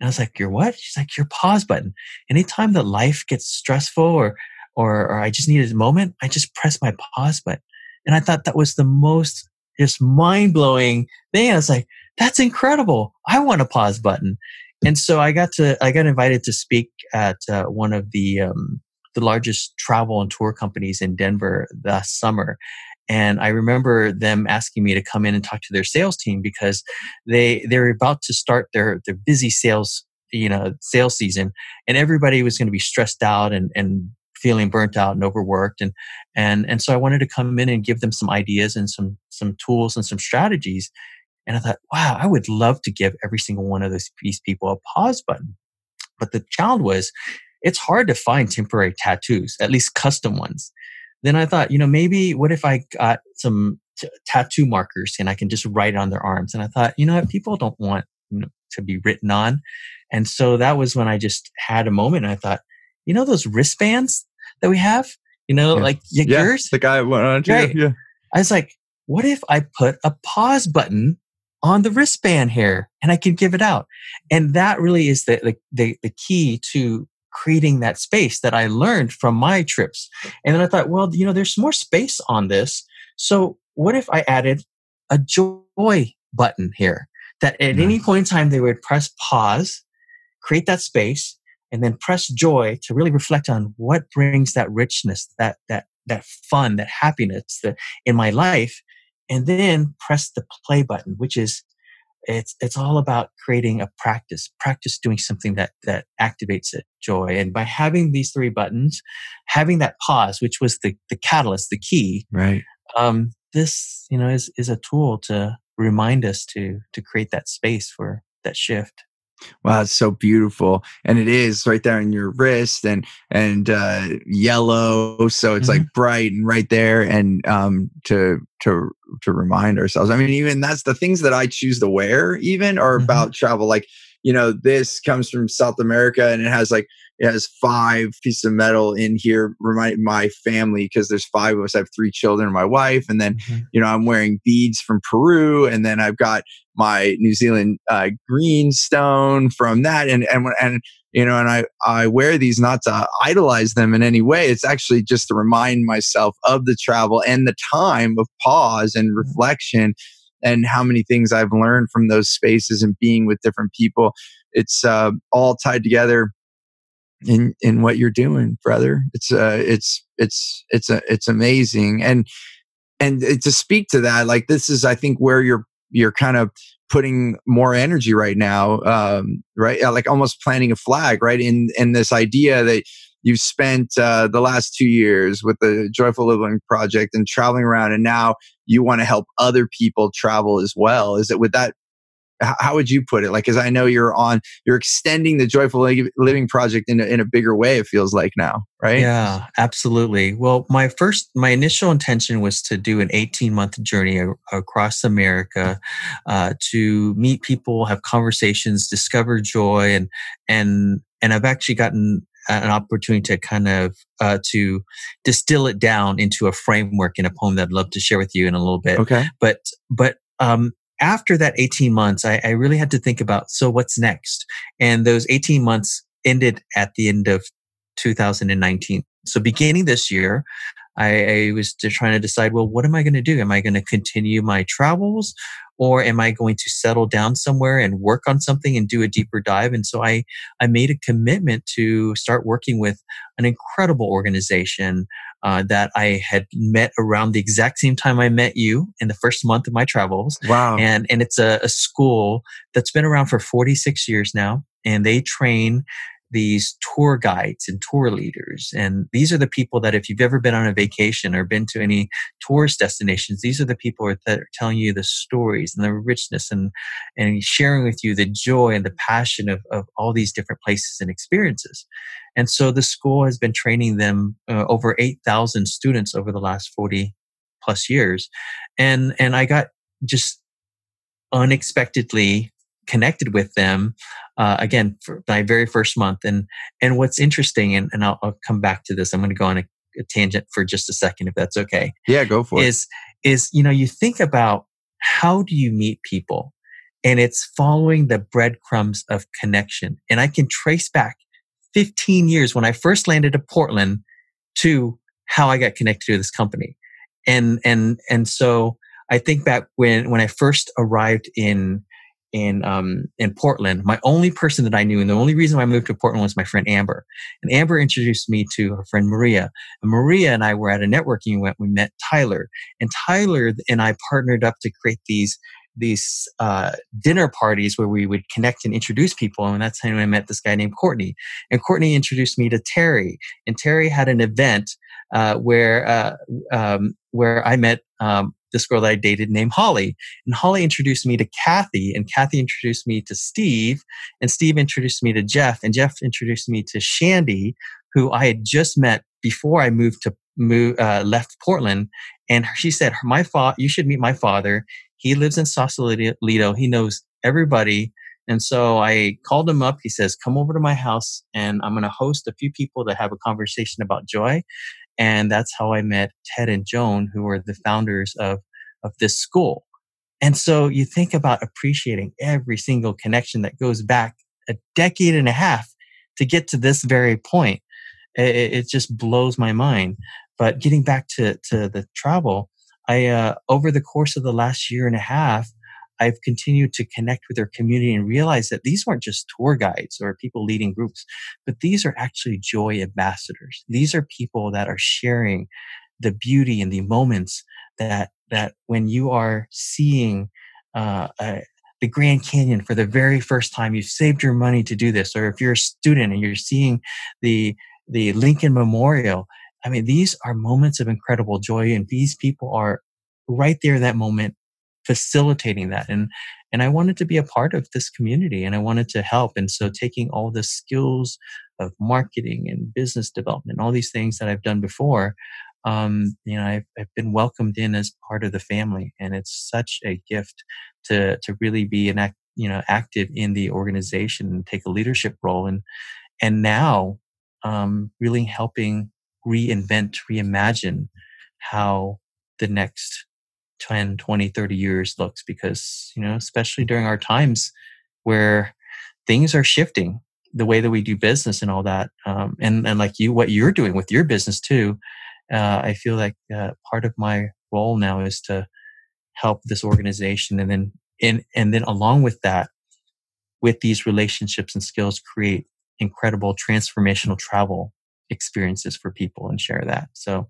And I was like, your what? She's like, your pause button. Anytime that life gets stressful or, or, or I just need a moment, I just press my pause button. And I thought that was the most just mind blowing thing. I was like, that's incredible. I want a pause button. And so I got to, I got invited to speak at uh, one of the, um, the largest travel and tour companies in Denver last summer. And I remember them asking me to come in and talk to their sales team because they they're about to start their their busy sales you know sales season, and everybody was going to be stressed out and and feeling burnt out and overworked and and and so I wanted to come in and give them some ideas and some some tools and some strategies. And I thought, wow, I would love to give every single one of those these people a pause button. But the challenge was, it's hard to find temporary tattoos, at least custom ones then I thought, you know, maybe what if I got some t- tattoo markers and I can just write it on their arms? And I thought, you know what, people don't want you know, to be written on. And so that was when I just had a moment and I thought, you know, those wristbands that we have, you know, yeah. like yeah, yours? The guy went on right. Yeah. I was like, what if I put a pause button on the wristband here and I can give it out? And that really is the, the, the, the key to creating that space that I learned from my trips. And then I thought, well, you know, there's more space on this. So what if I added a joy button here that at nice. any point in time they would press pause, create that space, and then press joy to really reflect on what brings that richness, that that that fun, that happiness that in my life, and then press the play button, which is it's it's all about creating a practice practice doing something that that activates it joy. And by having these three buttons having that pause which was the the catalyst the key right. um this you know is is a tool to remind us to to create that space for that shift Wow, it's so beautiful, and it is right there in your wrist, and and uh, yellow, so it's mm-hmm. like bright and right there, and um, to to to remind ourselves. I mean, even that's the things that I choose to wear, even are mm-hmm. about travel. Like you know, this comes from South America, and it has like it has five pieces of metal in here remind my family because there's five of us i have three children and my wife and then mm-hmm. you know i'm wearing beads from peru and then i've got my new zealand uh, green stone from that and and and you know and i i wear these not to idolize them in any way it's actually just to remind myself of the travel and the time of pause and mm-hmm. And how many things i've learned from those spaces and being with different people. It's uh, all tied together in in what you're doing brother. It's uh it's it's it's a it's amazing. And and to speak to that like this is i think where you're you're kind of putting more energy right now um right? Like almost planting a flag right in in this idea that you've spent uh, the last two years with the joyful living project and traveling around and now you want to help other people travel as well is it with that how would you put it? Like, because I know you're on, you're extending the Joyful Living Project in a, in a bigger way. It feels like now, right? Yeah, absolutely. Well, my first, my initial intention was to do an 18 month journey a- across America uh, to meet people, have conversations, discover joy, and and and I've actually gotten an opportunity to kind of uh, to distill it down into a framework in a poem that I'd love to share with you in a little bit. Okay. But but um, after that 18 months, I, I, really had to think about so what's next? And those 18 months ended at the end of 2019. So beginning this year, I, I was trying to decide, well, what am I going to do? Am I going to continue my travels or am I going to settle down somewhere and work on something and do a deeper dive? And so I, I made a commitment to start working with an incredible organization uh, that I had met around the exact same time I met you in the first month of my travels. Wow. And, and it's a, a school that's been around for 46 years now. And they train these tour guides and tour leaders. And these are the people that if you've ever been on a vacation or been to any tourist destinations, these are the people that are telling you the stories and the richness and, and sharing with you the joy and the passion of, of all these different places and experiences. And so the school has been training them uh, over 8,000 students over the last 40 plus years. And, and I got just unexpectedly connected with them uh, again for my very first month. And and what's interesting and, and I'll, I'll come back to this i'm going to go on a, a, tangent for just a second if that's okay yeah go for is, it. is is you know you think about how do you meet people and it's following the breadcrumbs of connection. And i can trace back 15 years when i first landed at portland to how i got connected to this company. And and and so i think back when when i first arrived in in um, in Portland. My only person that I knew, and the only reason I moved to Portland was my friend Amber. And Amber introduced me to her friend Maria. And Maria and I were at a networking event. We met Tyler, and Tyler and I partnered up to create these these uh, dinner parties where we would connect and introduce people. And that's how I met this guy named Courtney. And Courtney introduced me to Terry. And Terry had an event uh, where uh, um, where I met um, this girl that I dated named Holly. And Holly introduced me to Kathy, and Kathy introduced me to Steve, and Steve introduced me to Jeff, and Jeff introduced me to Shandy, who I had just met before I moved to move uh, left Portland. And she said, "My father, you should meet my father. He lives in Sausalito. He knows everybody." And so I called him up. He says, Come over to my house and I'm going to host a few people to have a conversation about joy. And that's how I met Ted and Joan, who were the founders of, of this school. And so you think about appreciating every single connection that goes back a decade and a half to get to this very point. It, it just blows my mind. But getting back to, to the travel, I, uh, over the course of the last year and a half, I've continued to connect with their community and realize that these weren't just tour guides or people leading groups, but these are actually joy ambassadors. These are people that are sharing the beauty and the moments that that when you are seeing uh, the Grand Canyon for the very first time, you've saved your money to do this, or if you're a student and you're seeing the the Lincoln Memorial. I mean, these are moments of incredible joy, and these people are right there in that moment facilitating that and and I wanted to be a part of this community and I wanted to help and so taking all the skills of marketing and business development all these things that I've done before um, you know I've, I've been welcomed in as part of the family and it's such a gift to to really be an act you know active in the organization and take a leadership role and and now um, really helping reinvent reimagine how the next 10, 20, 30 years looks because, you know, especially during our times where things are shifting the way that we do business and all that. Um, and, and like you, what you're doing with your business too, uh, I feel like uh, part of my role now is to help this organization and then, and, and then along with that, with these relationships and skills, create incredible transformational travel experiences for people and share that. So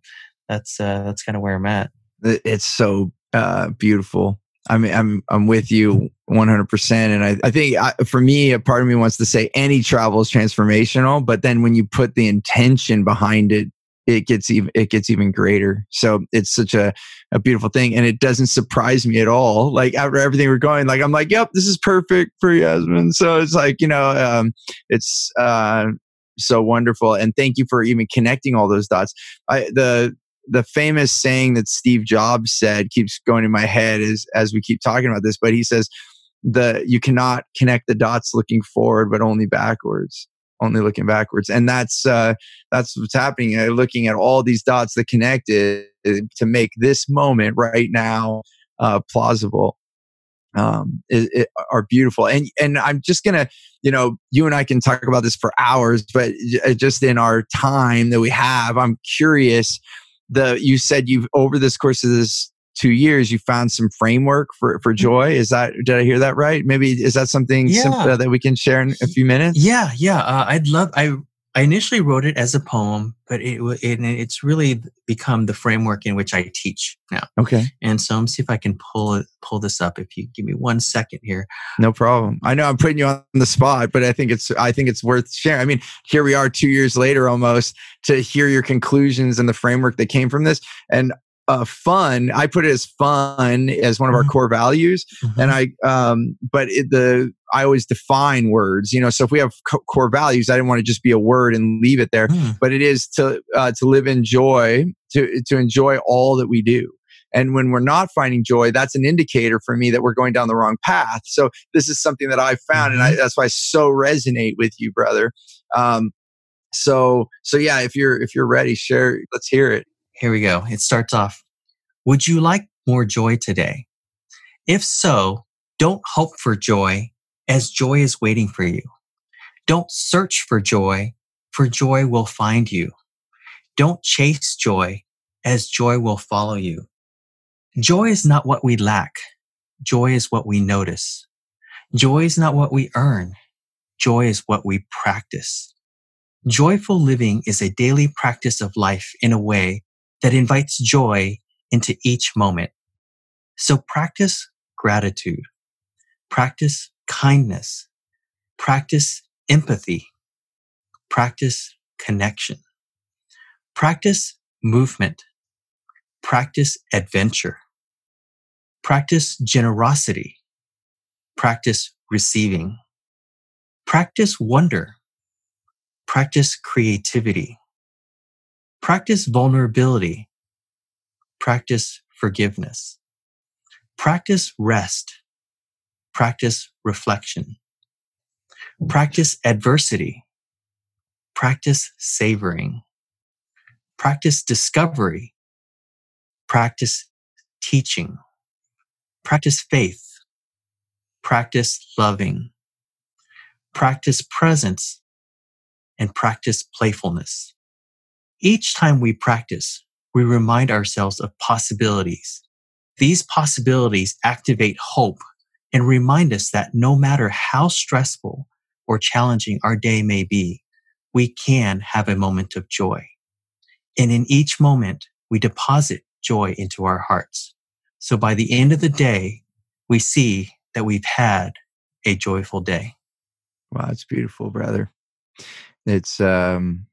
that's, uh, that's kind of where I'm at. It's so uh, beautiful. I mean, I'm I'm with you 100. percent And I I think I, for me, a part of me wants to say any travel is transformational, but then when you put the intention behind it, it gets even it gets even greater. So it's such a a beautiful thing, and it doesn't surprise me at all. Like after everything we're going, like I'm like, yep, this is perfect for Yasmin. So it's like you know, um, it's uh, so wonderful, and thank you for even connecting all those dots. I the the famous saying that Steve Jobs said keeps going in my head is as we keep talking about this, but he says the you cannot connect the dots looking forward, but only backwards. Only looking backwards, and that's uh, that's what's happening. Uh, looking at all these dots that connected to make this moment right now uh, plausible um, it, it are beautiful. And and I'm just gonna, you know, you and I can talk about this for hours, but uh, just in our time that we have, I'm curious the you said you've over this course of this two years you found some framework for for mm-hmm. joy is that did i hear that right maybe is that something yeah. simple that we can share in a few minutes yeah yeah uh, i'd love i I initially wrote it as a poem, but it, it, it's really become the framework in which I teach now. Okay. And so me see if I can pull it, pull this up. If you give me one second here. No problem. I know I'm putting you on the spot, but I think it's I think it's worth sharing. I mean, here we are two years later almost to hear your conclusions and the framework that came from this. And uh, fun. I put it as fun as one of our mm-hmm. core values, mm-hmm. and I. Um, but it, the I always define words. You know, so if we have co- core values, I didn't want to just be a word and leave it there. Mm. But it is to uh, to live in joy, to to enjoy all that we do. And when we're not finding joy, that's an indicator for me that we're going down the wrong path. So this is something that I found, and I, mm-hmm. that's why I so resonate with you, brother. Um, so so yeah, if you're if you're ready, share. Let's hear it. Here we go. It starts off Would you like more joy today? If so, don't hope for joy, as joy is waiting for you. Don't search for joy, for joy will find you. Don't chase joy, as joy will follow you. Joy is not what we lack. Joy is what we notice. Joy is not what we earn. Joy is what we practice. Joyful living is a daily practice of life in a way that invites joy into each moment. So practice gratitude, practice kindness, practice empathy, practice connection, practice movement, practice adventure, practice generosity, practice receiving, practice wonder, practice creativity Practice vulnerability. Practice forgiveness. Practice rest. Practice reflection. Practice adversity. Practice savoring. Practice discovery. Practice teaching. Practice faith. Practice loving. Practice presence and practice playfulness. Each time we practice, we remind ourselves of possibilities. These possibilities activate hope and remind us that no matter how stressful or challenging our day may be, we can have a moment of joy. And in each moment, we deposit joy into our hearts. So by the end of the day, we see that we've had a joyful day. Wow, it's beautiful, brother. It's um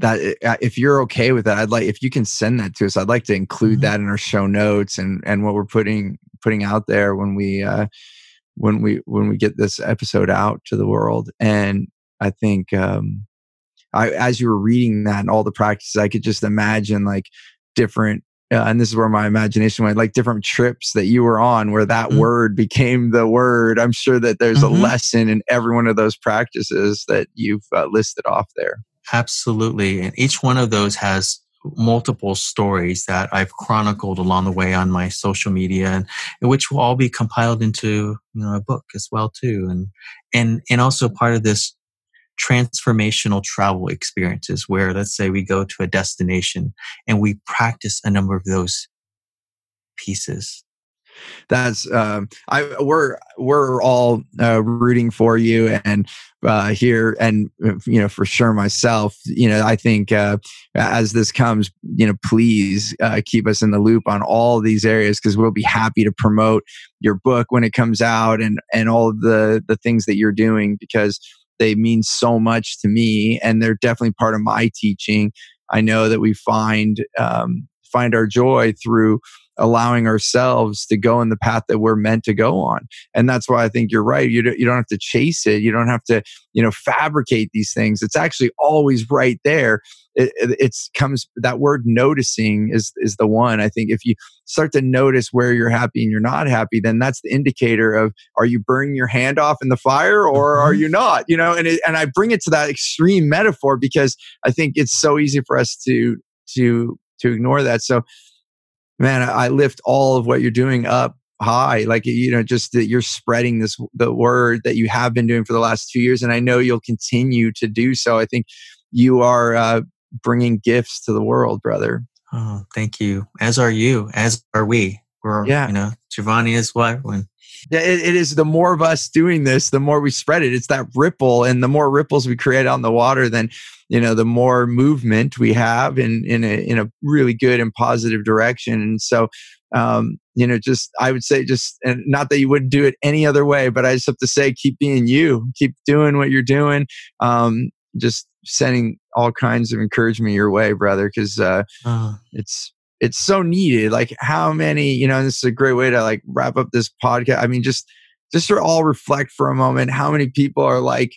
that eh, if you're okay with that i'd like if you can send that to us i'd like to include mm-hmm. that in our show notes and and what we're putting putting out there when we uh when we when we get this episode out to the world and i think um i as you were reading that and all the practices i could just imagine like different uh, and this is where my imagination went like different trips that you were on where that mm-hmm. word became the word i'm sure that there's mm-hmm. a lesson in every one of those practices that you've uh, listed off there Absolutely. And each one of those has multiple stories that I've chronicled along the way on my social media and, which will all be compiled into, you know, a book as well too. And, and, and also part of this transformational travel experiences where let's say we go to a destination and we practice a number of those pieces that's um, I we're we're all uh, rooting for you and uh, here and you know for sure myself you know I think uh, as this comes you know please uh, keep us in the loop on all these areas because we'll be happy to promote your book when it comes out and and all the the things that you're doing because they mean so much to me and they're definitely part of my teaching. I know that we find um, find our joy through allowing ourselves to go in the path that we're meant to go on. And that's why I think you're right. You don't, you don't have to chase it. You don't have to, you know, fabricate these things. It's actually always right there. It, it it's comes that word noticing is is the one. I think if you start to notice where you're happy and you're not happy, then that's the indicator of are you burning your hand off in the fire or are mm-hmm. you not? You know, and it, and I bring it to that extreme metaphor because I think it's so easy for us to to to ignore that. So man, I lift all of what you're doing up high like you know just that you're spreading this the word that you have been doing for the last two years and i know you'll continue to do so i think you are uh, bringing gifts to the world, brother. Oh, thank you. As are you. As are we. We're, yeah. you know, Giovanni is what when yeah, it, it is the more of us doing this, the more we spread it. It's that ripple, and the more ripples we create on the water, then you know the more movement we have in in a in a really good and positive direction. And so, um, you know, just I would say, just and not that you wouldn't do it any other way, but I just have to say, keep being you, keep doing what you're doing. Um, just sending all kinds of encouragement your way, brother, because uh, uh, it's it's so needed. Like how many, you know, this is a great way to like wrap up this podcast. I mean, just just to all reflect for a moment, how many people are like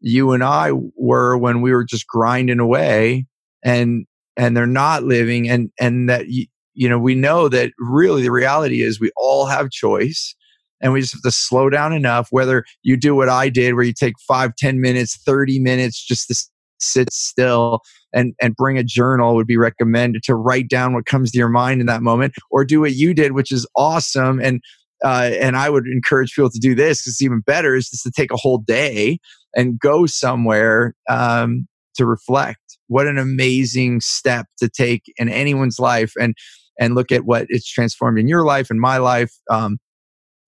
you and I were when we were just grinding away and and they're not living and and that you, you know we know that really the reality is we all have choice and we just have to slow down enough whether you do what i did where you take five ten minutes 30 minutes just to sit still and and bring a journal would be recommended to write down what comes to your mind in that moment or do what you did which is awesome and uh, and I would encourage people to do this because it's even better is just to take a whole day and go somewhere um, to reflect. What an amazing step to take in anyone's life and and look at what it's transformed in your life and my life. Um,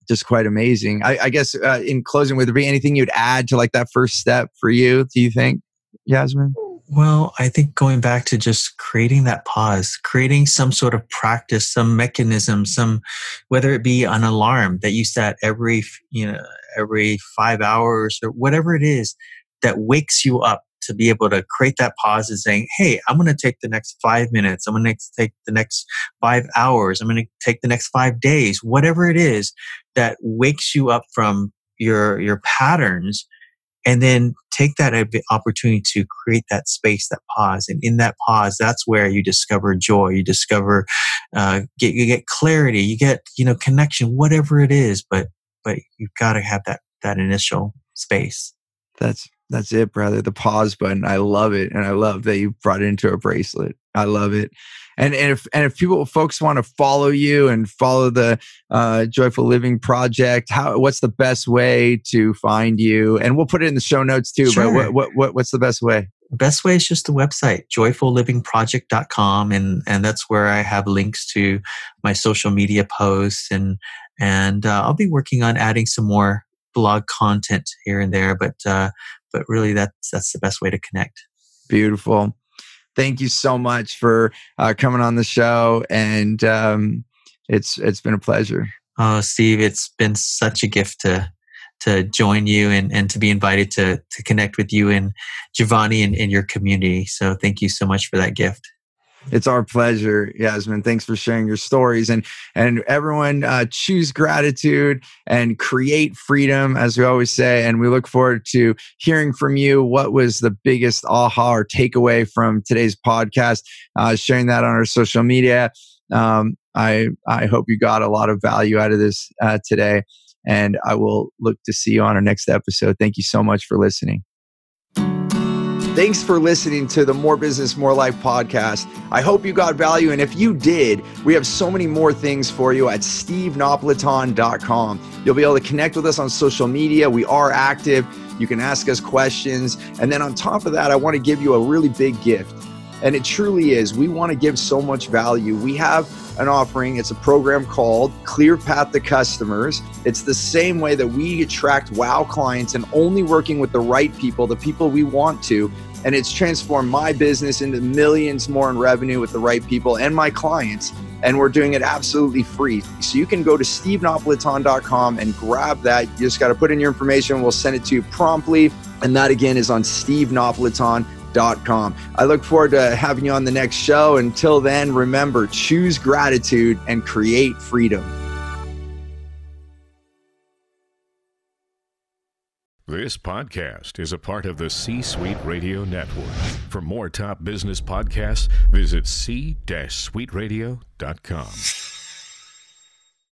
just quite amazing. I, I guess uh, in closing, would there be anything you'd add to like that first step for you? Do you think, Yasmin? Well, I think going back to just creating that pause, creating some sort of practice, some mechanism, some whether it be an alarm that you set every you know every five hours or whatever it is that wakes you up to be able to create that pause and saying, "Hey, I'm going to take the next five minutes. I'm going to take the next five hours. I'm going to take the next five days. Whatever it is that wakes you up from your your patterns." And then take that opportunity to create that space that pause and in that pause that's where you discover joy you discover uh, get you get clarity you get you know connection whatever it is but but you've got to have that that initial space. That's that's it brother the pause button i love it and i love that you brought it into a bracelet i love it and, and if and if people folks want to follow you and follow the uh, Joyful Living Project, how what's the best way to find you? And we'll put it in the show notes too. Sure. But what, what what what's the best way? best way is just the website joyfullivingproject.com and and that's where i have links to my social media posts and and uh, i'll be working on adding some more blog content here and there but uh, but really that's that's the best way to connect beautiful thank you so much for uh, coming on the show, and um, it's it's been a pleasure. Oh, Steve, it's been such a gift to to join you and, and to be invited to to connect with you and Giovanni and in your community. So thank you so much for that gift. It's our pleasure, Yasmin. Thanks for sharing your stories and and everyone uh, choose gratitude and create freedom, as we always say. And we look forward to hearing from you. What was the biggest aha or takeaway from today's podcast? Uh, sharing that on our social media. Um, I I hope you got a lot of value out of this uh, today, and I will look to see you on our next episode. Thank you so much for listening. Thanks for listening to the More Business, More Life podcast. I hope you got value. And if you did, we have so many more things for you at stevenapolitan.com. You'll be able to connect with us on social media. We are active. You can ask us questions. And then on top of that, I want to give you a really big gift. And it truly is. We want to give so much value. We have an offering. It's a program called Clear Path to Customers. It's the same way that we attract wow clients and only working with the right people, the people we want to. And it's transformed my business into millions more in revenue with the right people and my clients. And we're doing it absolutely free. So you can go to stevenapolitan.com and grab that. You just got to put in your information. We'll send it to you promptly. And that again is on stevenapolitan.com com. I look forward to having you on the next show. Until then, remember choose gratitude and create freedom. This podcast is a part of the C Suite Radio Network. For more top business podcasts, visit c-suiteradio.com.